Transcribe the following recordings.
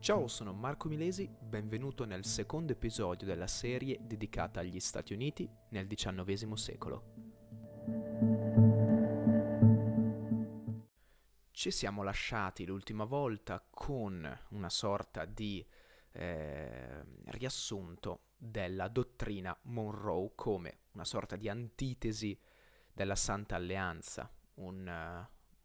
Ciao, sono Marco Milesi, benvenuto nel secondo episodio della serie dedicata agli Stati Uniti nel XIX secolo. Ci siamo lasciati l'ultima volta con una sorta di eh, riassunto della dottrina Monroe come una sorta di antitesi della Santa Alleanza, un,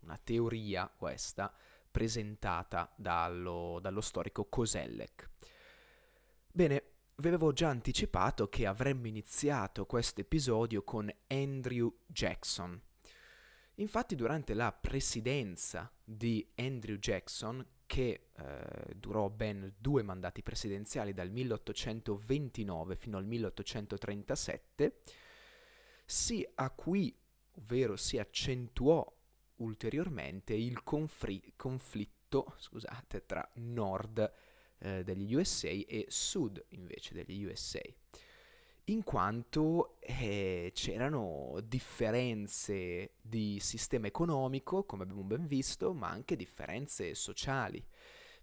una teoria questa presentata dallo, dallo storico Kosellek. Bene, vi avevo già anticipato che avremmo iniziato questo episodio con Andrew Jackson. Infatti durante la presidenza di Andrew Jackson, che eh, durò ben due mandati presidenziali dal 1829 fino al 1837, si acuì, ovvero si accentuò ulteriormente il confri- conflitto scusate, tra nord eh, degli USA e sud invece degli USA, in quanto eh, c'erano differenze di sistema economico, come abbiamo ben visto, ma anche differenze sociali.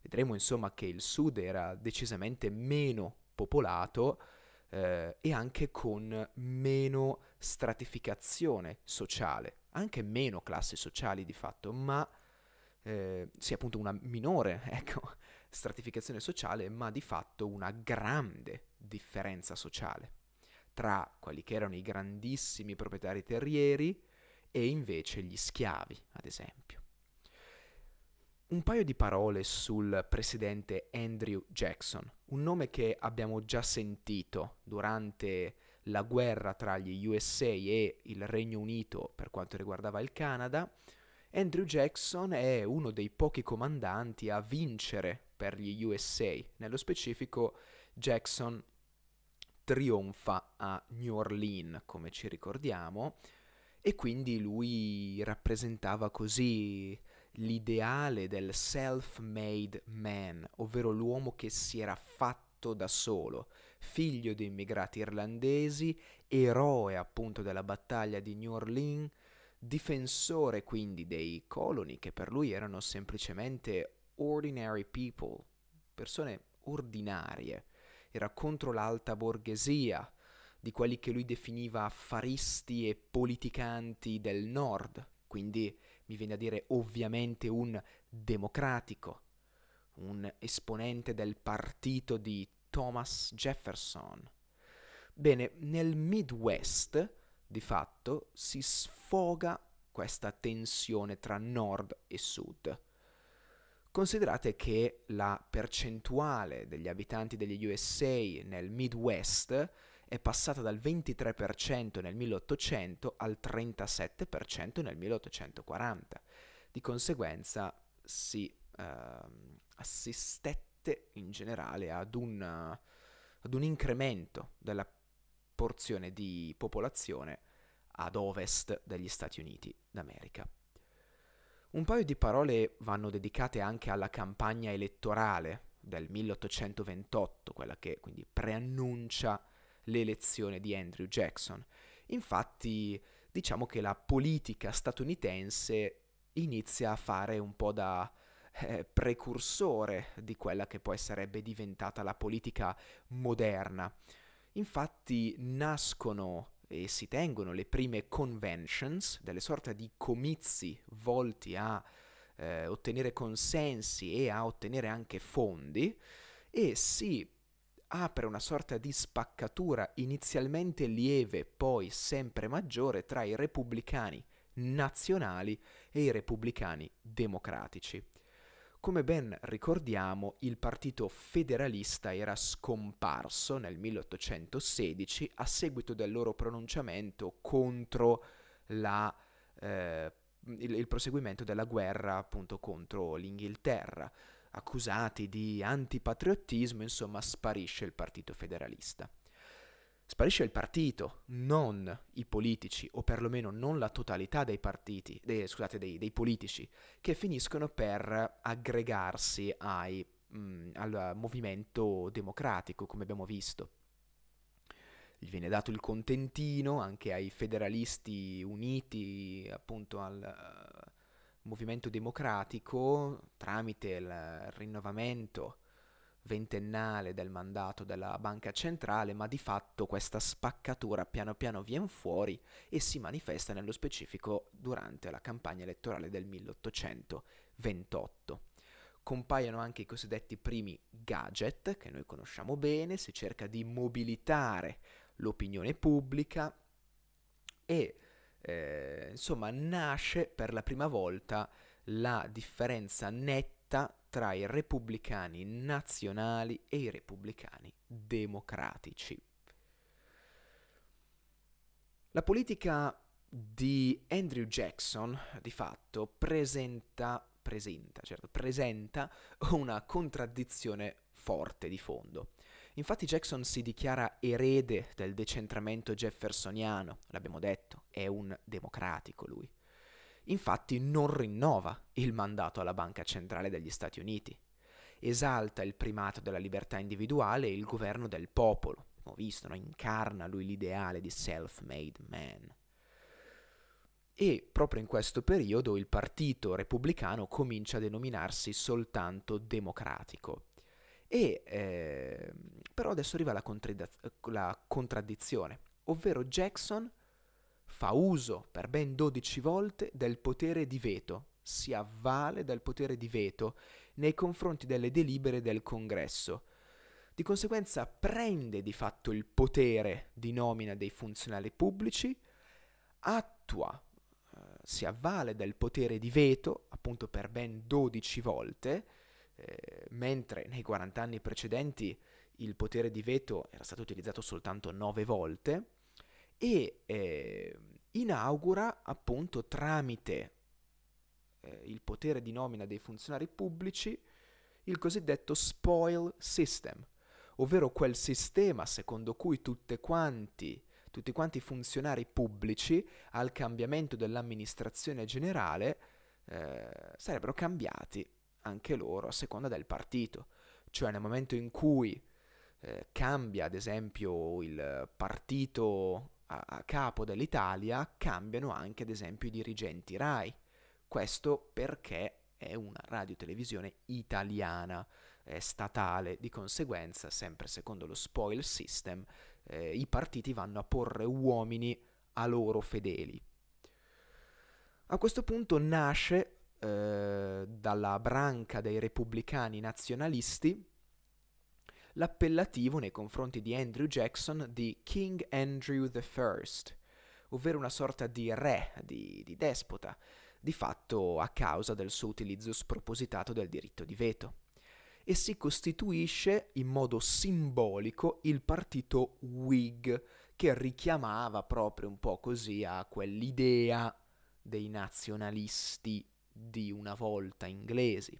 Vedremo insomma che il sud era decisamente meno popolato eh, e anche con meno stratificazione sociale anche meno classi sociali di fatto, ma eh, sia appunto una minore ecco, stratificazione sociale, ma di fatto una grande differenza sociale tra quelli che erano i grandissimi proprietari terrieri e invece gli schiavi, ad esempio. Un paio di parole sul presidente Andrew Jackson, un nome che abbiamo già sentito durante la guerra tra gli USA e il Regno Unito per quanto riguardava il Canada, Andrew Jackson è uno dei pochi comandanti a vincere per gli USA. Nello specifico, Jackson trionfa a New Orleans, come ci ricordiamo, e quindi lui rappresentava così l'ideale del self-made man, ovvero l'uomo che si era fatto da solo, figlio di immigrati irlandesi, eroe appunto della battaglia di New Orleans, difensore quindi dei coloni che per lui erano semplicemente ordinary people, persone ordinarie, era contro l'alta borghesia, di quelli che lui definiva affaristi e politicanti del nord, quindi mi viene a dire ovviamente un democratico, un esponente del partito di Thomas Jefferson. Bene, nel Midwest, di fatto, si sfoga questa tensione tra nord e sud. Considerate che la percentuale degli abitanti degli USA nel Midwest è passata dal 23% nel 1800 al 37% nel 1840. Di conseguenza si eh, assistette assiste in generale ad un, ad un incremento della porzione di popolazione ad ovest degli Stati Uniti d'America. Un paio di parole vanno dedicate anche alla campagna elettorale del 1828, quella che quindi preannuncia l'elezione di Andrew Jackson. Infatti, diciamo che la politica statunitense inizia a fare un po' da eh, precursore di quella che poi sarebbe diventata la politica moderna. Infatti nascono e si tengono le prime conventions, delle sorte di comizi volti a eh, ottenere consensi e a ottenere anche fondi, e si apre una sorta di spaccatura inizialmente lieve, poi sempre maggiore tra i repubblicani nazionali e i repubblicani democratici. Come ben ricordiamo, il partito federalista era scomparso nel 1816 a seguito del loro pronunciamento contro la, eh, il, il proseguimento della guerra appunto contro l'Inghilterra. Accusati di antipatriottismo, insomma, sparisce il partito federalista. Sparisce il partito, non i politici, o perlomeno non la totalità dei partiti, dei, scusate, dei, dei politici, che finiscono per aggregarsi ai, mh, mm, al movimento democratico, come abbiamo visto. Gli viene dato il contentino anche ai federalisti uniti appunto al uh, movimento democratico tramite il rinnovamento ventennale del mandato della banca centrale, ma di fatto questa spaccatura piano piano viene fuori e si manifesta nello specifico durante la campagna elettorale del 1828. Compaiono anche i cosiddetti primi gadget, che noi conosciamo bene, si cerca di mobilitare l'opinione pubblica e eh, insomma nasce per la prima volta la differenza netta tra i repubblicani nazionali e i repubblicani democratici. La politica di Andrew Jackson, di fatto, presenta, presenta, certo, presenta una contraddizione forte di fondo. Infatti Jackson si dichiara erede del decentramento jeffersoniano, l'abbiamo detto, è un democratico lui. Infatti non rinnova il mandato alla Banca Centrale degli Stati Uniti. Esalta il primato della libertà individuale e il governo del popolo. Abbiamo visto, no? incarna lui l'ideale di self-made man. E proprio in questo periodo il partito repubblicano comincia a denominarsi soltanto democratico. E eh, però adesso arriva la, la contraddizione, ovvero Jackson fa uso per ben 12 volte del potere di veto, si avvale del potere di veto nei confronti delle delibere del Congresso. Di conseguenza prende di fatto il potere di nomina dei funzionari pubblici, attua, eh, si avvale del potere di veto, appunto per ben 12 volte, eh, mentre nei 40 anni precedenti il potere di veto era stato utilizzato soltanto 9 volte, e eh, inaugura appunto tramite eh, il potere di nomina dei funzionari pubblici il cosiddetto spoil system, ovvero quel sistema secondo cui quanti, tutti quanti i funzionari pubblici al cambiamento dell'amministrazione generale eh, sarebbero cambiati anche loro a seconda del partito. Cioè nel momento in cui eh, cambia ad esempio il partito a, a capo dell'Italia cambiano anche ad esempio i dirigenti RAI. Questo perché è una radiotelevisione italiana, eh, statale, di conseguenza, sempre secondo lo spoil system, eh, i partiti vanno a porre uomini a loro fedeli. A questo punto nasce eh, dalla branca dei repubblicani nazionalisti l'appellativo nei confronti di Andrew Jackson di King Andrew I, ovvero una sorta di re, di, di despota, di fatto a causa del suo utilizzo spropositato del diritto di veto e si costituisce in modo simbolico il partito Whig, che richiamava proprio un po' così a quell'idea dei nazionalisti di una volta inglesi.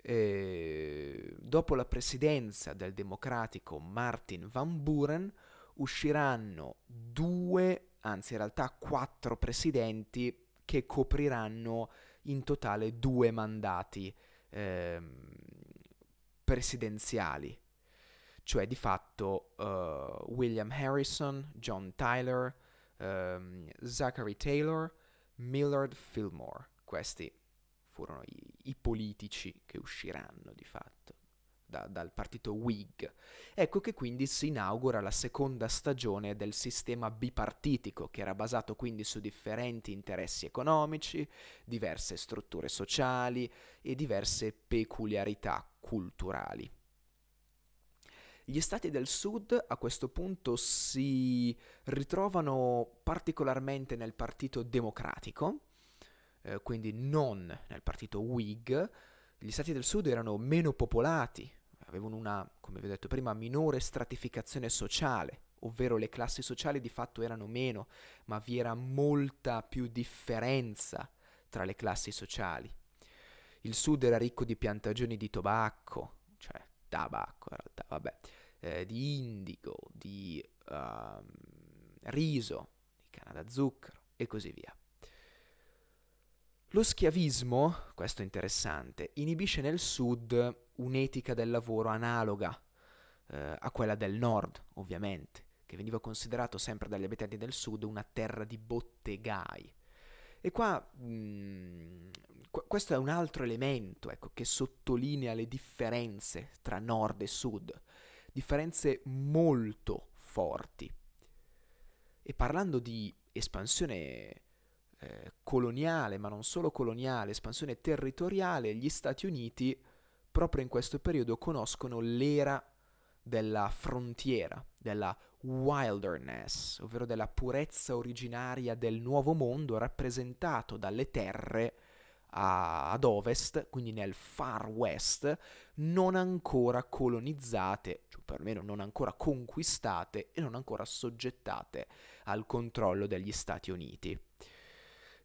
Eh, dopo la presidenza del democratico Martin Van Buren usciranno due, anzi in realtà quattro presidenti che copriranno in totale due mandati eh, presidenziali, cioè di fatto uh, William Harrison, John Tyler, um, Zachary Taylor, Millard Fillmore. Questi furono i, i politici che usciranno di fatto da, dal partito Whig. Ecco che quindi si inaugura la seconda stagione del sistema bipartitico, che era basato quindi su differenti interessi economici, diverse strutture sociali e diverse peculiarità culturali. Gli stati del sud a questo punto si ritrovano particolarmente nel partito democratico, eh, quindi non nel partito Whig, gli stati del sud erano meno popolati, avevano una, come vi ho detto prima, minore stratificazione sociale, ovvero le classi sociali di fatto erano meno, ma vi era molta più differenza tra le classi sociali. Il sud era ricco di piantagioni di tobacco, cioè tabacco in realtà, vabbè, eh, di indigo, di uh, riso, di canna da zucchero e così via. Lo schiavismo, questo è interessante, inibisce nel sud un'etica del lavoro analoga eh, a quella del nord, ovviamente, che veniva considerato sempre dagli abitanti del sud una terra di bottegai. E qua, mh, mm, questo è un altro elemento ecco, che sottolinea le differenze tra nord e sud, differenze molto forti. E parlando di espansione eh, coloniale, ma non solo coloniale, espansione territoriale, gli Stati Uniti proprio in questo periodo conoscono l'era della frontiera, della wilderness, ovvero della purezza originaria del nuovo mondo rappresentato dalle terre a, ad ovest, quindi nel far west, non ancora colonizzate, cioè perlomeno non ancora conquistate e non ancora soggettate al controllo degli Stati Uniti.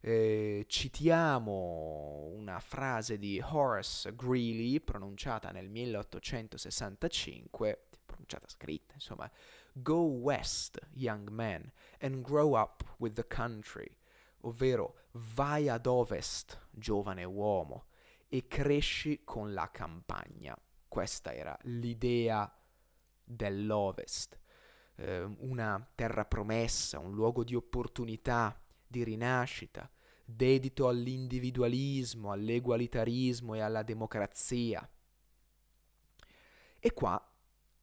Eh, citiamo una frase di Horace Greeley pronunciata nel 1865, pronunciata scritta, insomma, Go west, young man, and grow up with the country, ovvero vai ad ovest, giovane uomo, e cresci con la campagna. Questa era l'idea dell'ovest, eh, una terra promessa, un luogo di opportunità, di rinascita, dedito all'individualismo, all'egualitarismo e alla democrazia. E qua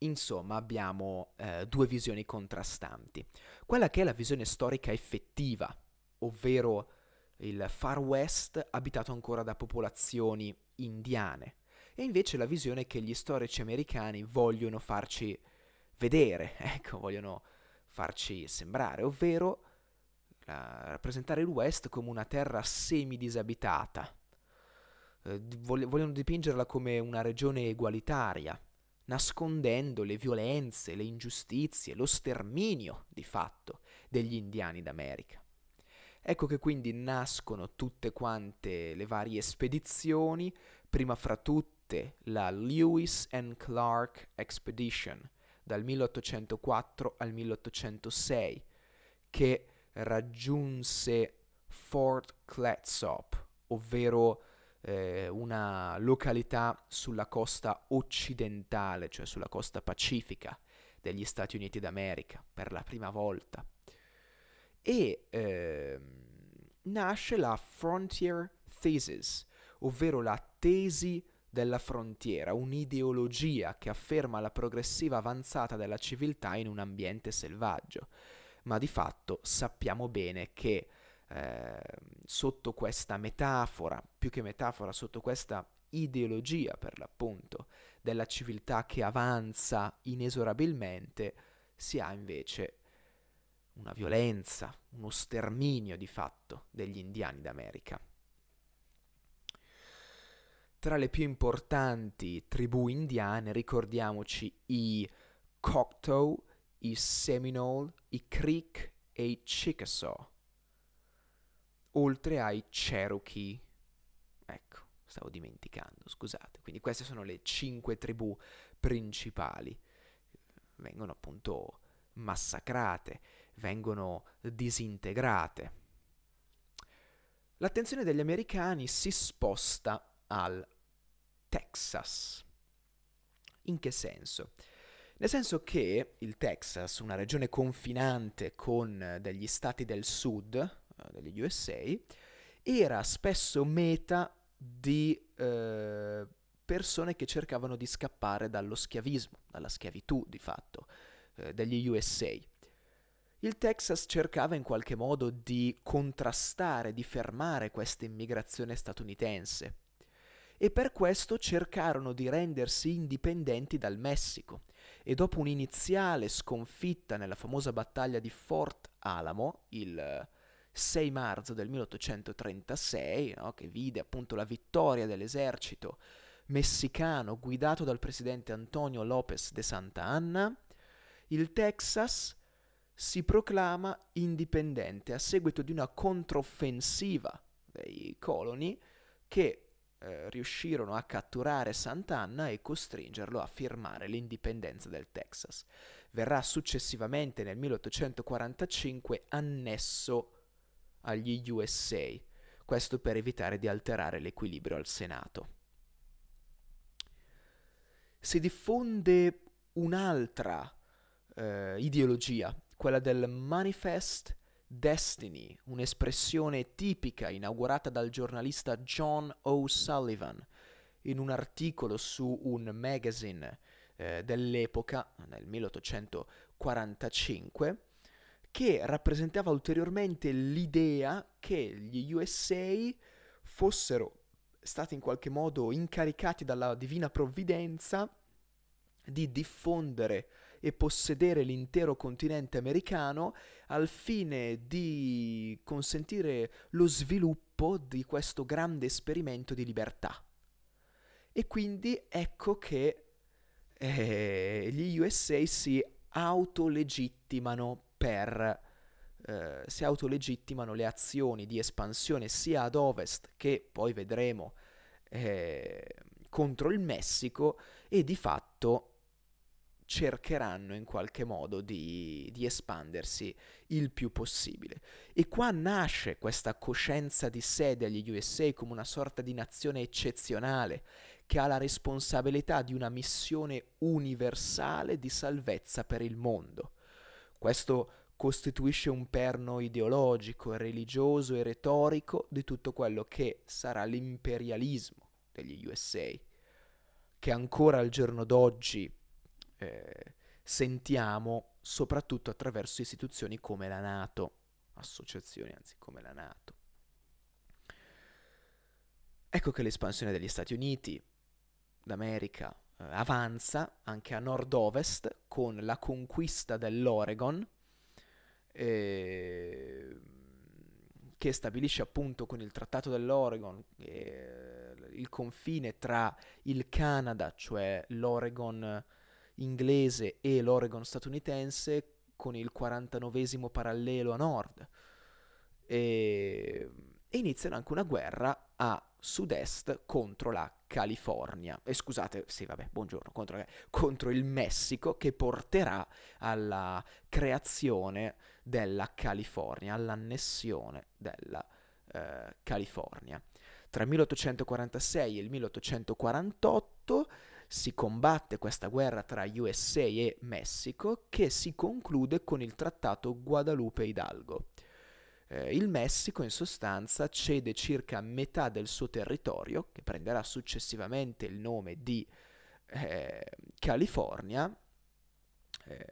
Insomma, abbiamo eh, due visioni contrastanti. Quella che è la visione storica effettiva, ovvero il Far West abitato ancora da popolazioni indiane, e invece la visione che gli storici americani vogliono farci vedere, ecco, vogliono farci sembrare, ovvero rappresentare il West come una terra semidisabitata. Eh, vogliono dipingerla come una regione egualitaria, nascondendo le violenze, le ingiustizie, lo sterminio di fatto degli indiani d'America. Ecco che quindi nascono tutte quante le varie spedizioni, prima fra tutte la Lewis and Clark Expedition dal 1804 al 1806, che raggiunse Fort Clatsop, ovvero eh, una località sulla costa occidentale, cioè sulla costa pacifica degli Stati Uniti d'America, per la prima volta. E eh, nasce la Frontier Thesis, ovvero la tesi della frontiera, un'ideologia che afferma la progressiva avanzata della civiltà in un ambiente selvaggio. Ma di fatto sappiamo bene che eh, sotto questa metafora, più che metafora, sotto questa ideologia per l'appunto della civiltà che avanza inesorabilmente, si ha invece una violenza, uno sterminio di fatto degli indiani d'America. Tra le più importanti tribù indiane ricordiamoci i Choctaw, i Seminole, i Creek e i Chickasaw oltre ai Cherokee. Ecco, stavo dimenticando, scusate. Quindi queste sono le cinque tribù principali. Vengono appunto massacrate, vengono disintegrate. L'attenzione degli americani si sposta al Texas. In che senso? Nel senso che il Texas, una regione confinante con degli stati del sud, degli USA, era spesso meta di eh, persone che cercavano di scappare dallo schiavismo, dalla schiavitù di fatto, eh, degli USA. Il Texas cercava in qualche modo di contrastare, di fermare questa immigrazione statunitense e per questo cercarono di rendersi indipendenti dal Messico. E dopo un'iniziale sconfitta nella famosa battaglia di Fort Alamo, il 6 marzo del 1836, no, che vide appunto la vittoria dell'esercito messicano guidato dal presidente Antonio López de Santa Anna, il Texas si proclama indipendente a seguito di una controffensiva dei coloni che eh, riuscirono a catturare Sant'Anna e costringerlo a firmare l'indipendenza del Texas. Verrà successivamente nel 1845 annesso agli USA, questo per evitare di alterare l'equilibrio al Senato. Si diffonde un'altra eh, ideologia, quella del Manifest Destiny, un'espressione tipica inaugurata dal giornalista John O'Sullivan in un articolo su un magazine eh, dell'epoca, nel 1845, che rappresentava ulteriormente l'idea che gli USA fossero stati in qualche modo incaricati dalla divina provvidenza di diffondere e possedere l'intero continente americano al fine di consentire lo sviluppo di questo grande esperimento di libertà. E quindi ecco che eh, gli USA si autolegittimano per eh, si autolegittimano le azioni di espansione sia ad ovest che poi vedremo eh, contro il Messico e di fatto cercheranno in qualche modo di, di, espandersi il più possibile. E qua nasce questa coscienza di sé degli USA come una sorta di nazione eccezionale che ha la responsabilità di una missione universale di salvezza per il mondo. Questo costituisce un perno ideologico, religioso e retorico di tutto quello che sarà l'imperialismo degli USA, che ancora al giorno d'oggi eh, sentiamo soprattutto attraverso istituzioni come la Nato, associazioni anzi come la Nato. Ecco che l'espansione degli Stati Uniti d'America eh, avanza anche a nord-ovest con la conquista dell'Oregon, eh, che stabilisce appunto con il Trattato dell'Oregon eh, il confine tra il Canada, cioè l'Oregon inglese e l'Oregon statunitense, con il 49 parallelo a nord. E, e iniziano anche una guerra a sud-est contro la California, e scusate, sì vabbè, buongiorno, contro, contro, il Messico che porterà alla creazione della California, all'annessione della eh, California. Tra il 1846 e il 1848 si combatte questa guerra tra USA e Messico che si conclude con il trattato Guadalupe Hidalgo. Eh, il Messico in sostanza cede circa metà del suo territorio, che prenderà successivamente il nome di eh, California, eh,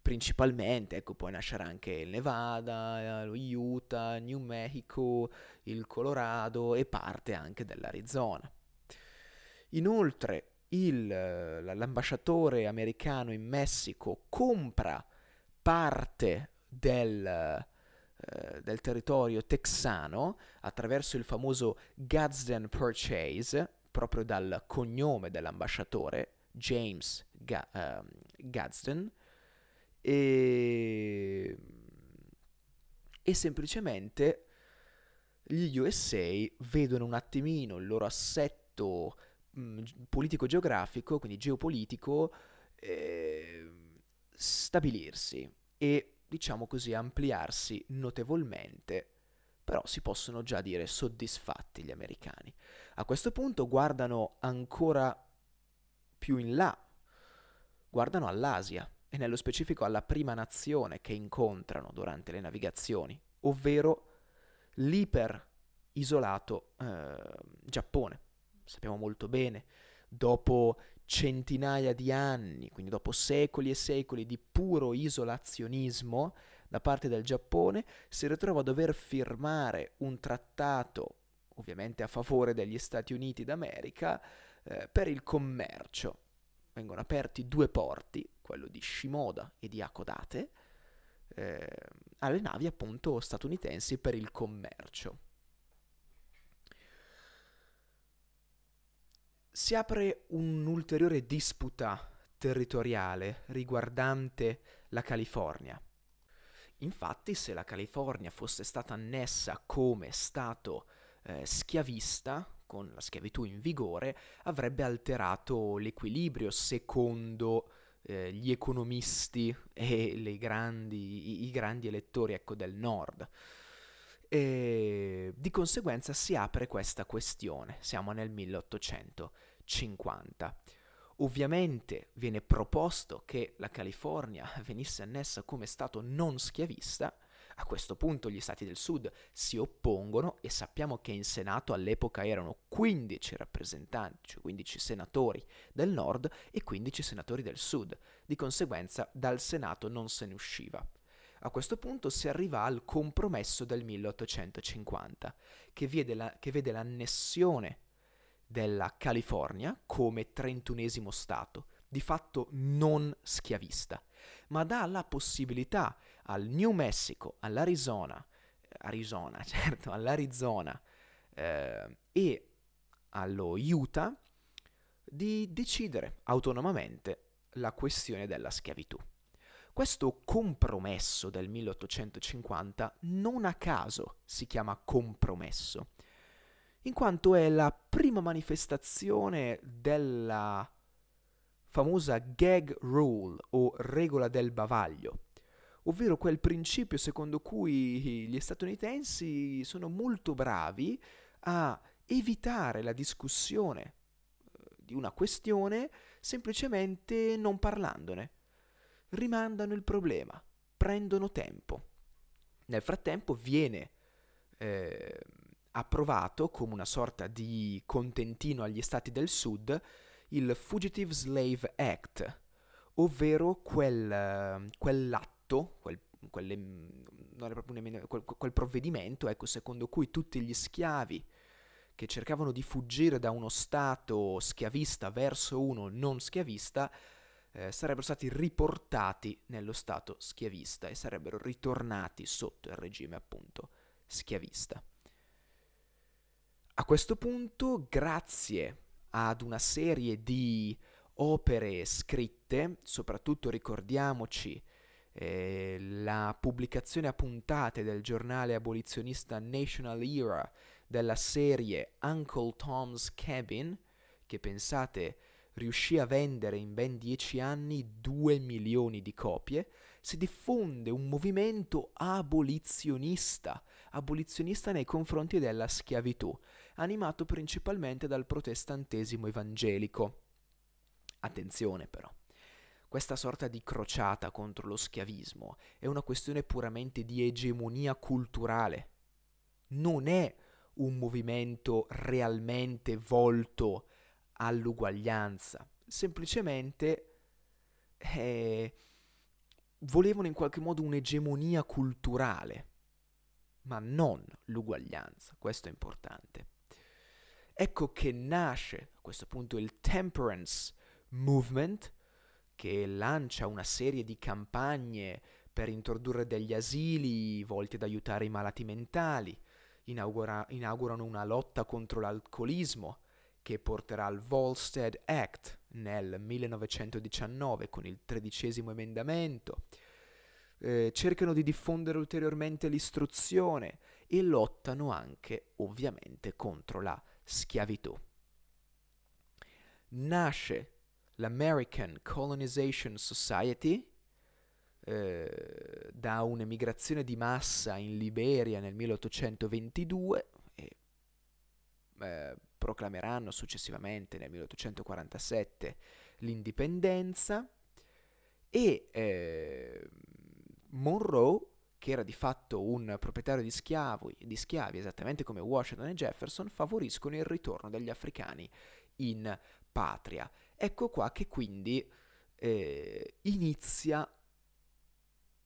principalmente, ecco, poi nascerà anche il Nevada, lo Utah, New Mexico, il Colorado e parte anche dell'Arizona. Inoltre, il, l'ambasciatore americano in Messico compra parte del, eh, del territorio texano attraverso il famoso Gadsden Purchase, proprio dal cognome dell'ambasciatore, James Ga- uh, Gadsden, e, e semplicemente gli USA vedono un attimino il loro assetto mh, politico-geografico, quindi geopolitico, eh, stabilirsi e diciamo così, ampliarsi notevolmente, però si possono già dire soddisfatti gli americani. A questo punto guardano ancora più in là, guardano all'Asia e nello specifico alla prima nazione che incontrano durante le navigazioni, ovvero l'iper isolato eh, Giappone. Sappiamo molto bene, dopo centinaia di anni, quindi dopo secoli e secoli di puro isolazionismo da parte del Giappone, si ritrova a dover firmare un trattato, ovviamente a favore degli Stati Uniti d'America, eh, per il commercio. Vengono aperti due porti, quello di Shimoda e di Hakodate, eh, alle navi appunto statunitensi per il commercio. Si apre un'ulteriore disputa territoriale riguardante la California. Infatti, se la California fosse stata annessa come Stato eh, schiavista, con la schiavitù in vigore, avrebbe alterato l'equilibrio secondo eh, gli economisti e grandi, i, grandi elettori ecco, del nord. E di conseguenza si apre questa questione, siamo nel 1850. Ovviamente viene proposto che la California venisse annessa come Stato non schiavista, A questo punto gli stati del sud si oppongono e sappiamo che in Senato all'epoca erano 15 rappresentanti, cioè 15 senatori del nord e 15 senatori del sud. Di conseguenza dal Senato non se ne usciva. A questo punto si arriva al compromesso del 1850, che vede, la, che vede l'annessione della California come trentunesimo Stato, di fatto non schiavista, ma dà la possibilità al New Mexico, all'Arizona, Arizona, certo, all'Arizona eh, e allo Utah di decidere autonomamente la questione della schiavitù. Questo compromesso del 1850 non a caso si chiama compromesso, in quanto è la prima manifestazione della famosa gag rule o regola del bavaglio, ovvero quel principio secondo cui gli statunitensi sono molto bravi a evitare la discussione eh, di una questione semplicemente non parlandone. Rimandano il problema, prendono tempo. Nel frattempo viene eh, approvato come una sorta di contentino agli stati del sud il Fugitive Slave Act, ovvero quel, quell'atto, quel, quelle, nemmeno, quel, quel provvedimento, ecco, secondo cui tutti gli schiavi che cercavano di fuggire da uno stato schiavista verso uno non schiavista eh, sarebbero stati riportati nello stato schiavista e sarebbero ritornati sotto il regime appunto schiavista. A questo punto, grazie ad una serie di opere scritte, soprattutto ricordiamoci eh, la pubblicazione a puntate del giornale abolizionista National Era della serie Uncle Tom's Cabin, che pensate riuscì a vendere in ben dieci anni 2 milioni di copie, si diffonde un movimento abolizionista, abolizionista nei confronti della schiavitù, animato principalmente dal protestantesimo evangelico. Attenzione però, questa sorta di crociata contro lo schiavismo è una questione puramente di egemonia culturale. Non è un movimento realmente volto all'uguaglianza, semplicemente eh, volevano in qualche modo un'egemonia culturale, ma non l'uguaglianza, questo è importante. Ecco che nasce a questo punto il Temperance Movement, che lancia una serie di campagne per introdurre degli asili volti ad aiutare i malati mentali, inaugura, inaugurano una lotta contro l'alcolismo che porterà al Volstead Act nel 1919 con il tredicesimo emendamento, eh, cercano di diffondere ulteriormente l'istruzione e lottano anche ovviamente contro la schiavitù. Nasce l'American Colonization Society eh, da un'emigrazione di massa in Liberia nel 1822 e eh, proclameranno successivamente nel 1847 l'indipendenza e eh, Monroe che era di fatto un proprietario di schiavi, di schiavi, esattamente come Washington e Jefferson, favoriscono il ritorno degli africani in patria. Ecco qua che quindi eh, inizia,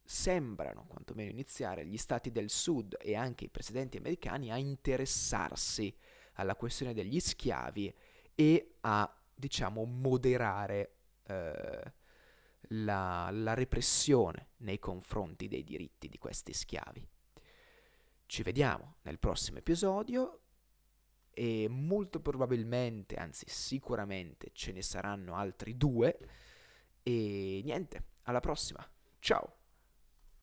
sembrano quantomeno iniziare gli stati del sud e anche i presidenti americani a interessarsi alla questione degli schiavi e a, diciamo, moderare eh, la, la repressione nei confronti dei diritti di questi schiavi. Ci vediamo nel prossimo episodio e molto probabilmente, anzi sicuramente ce ne saranno altri due e niente, alla prossima, ciao!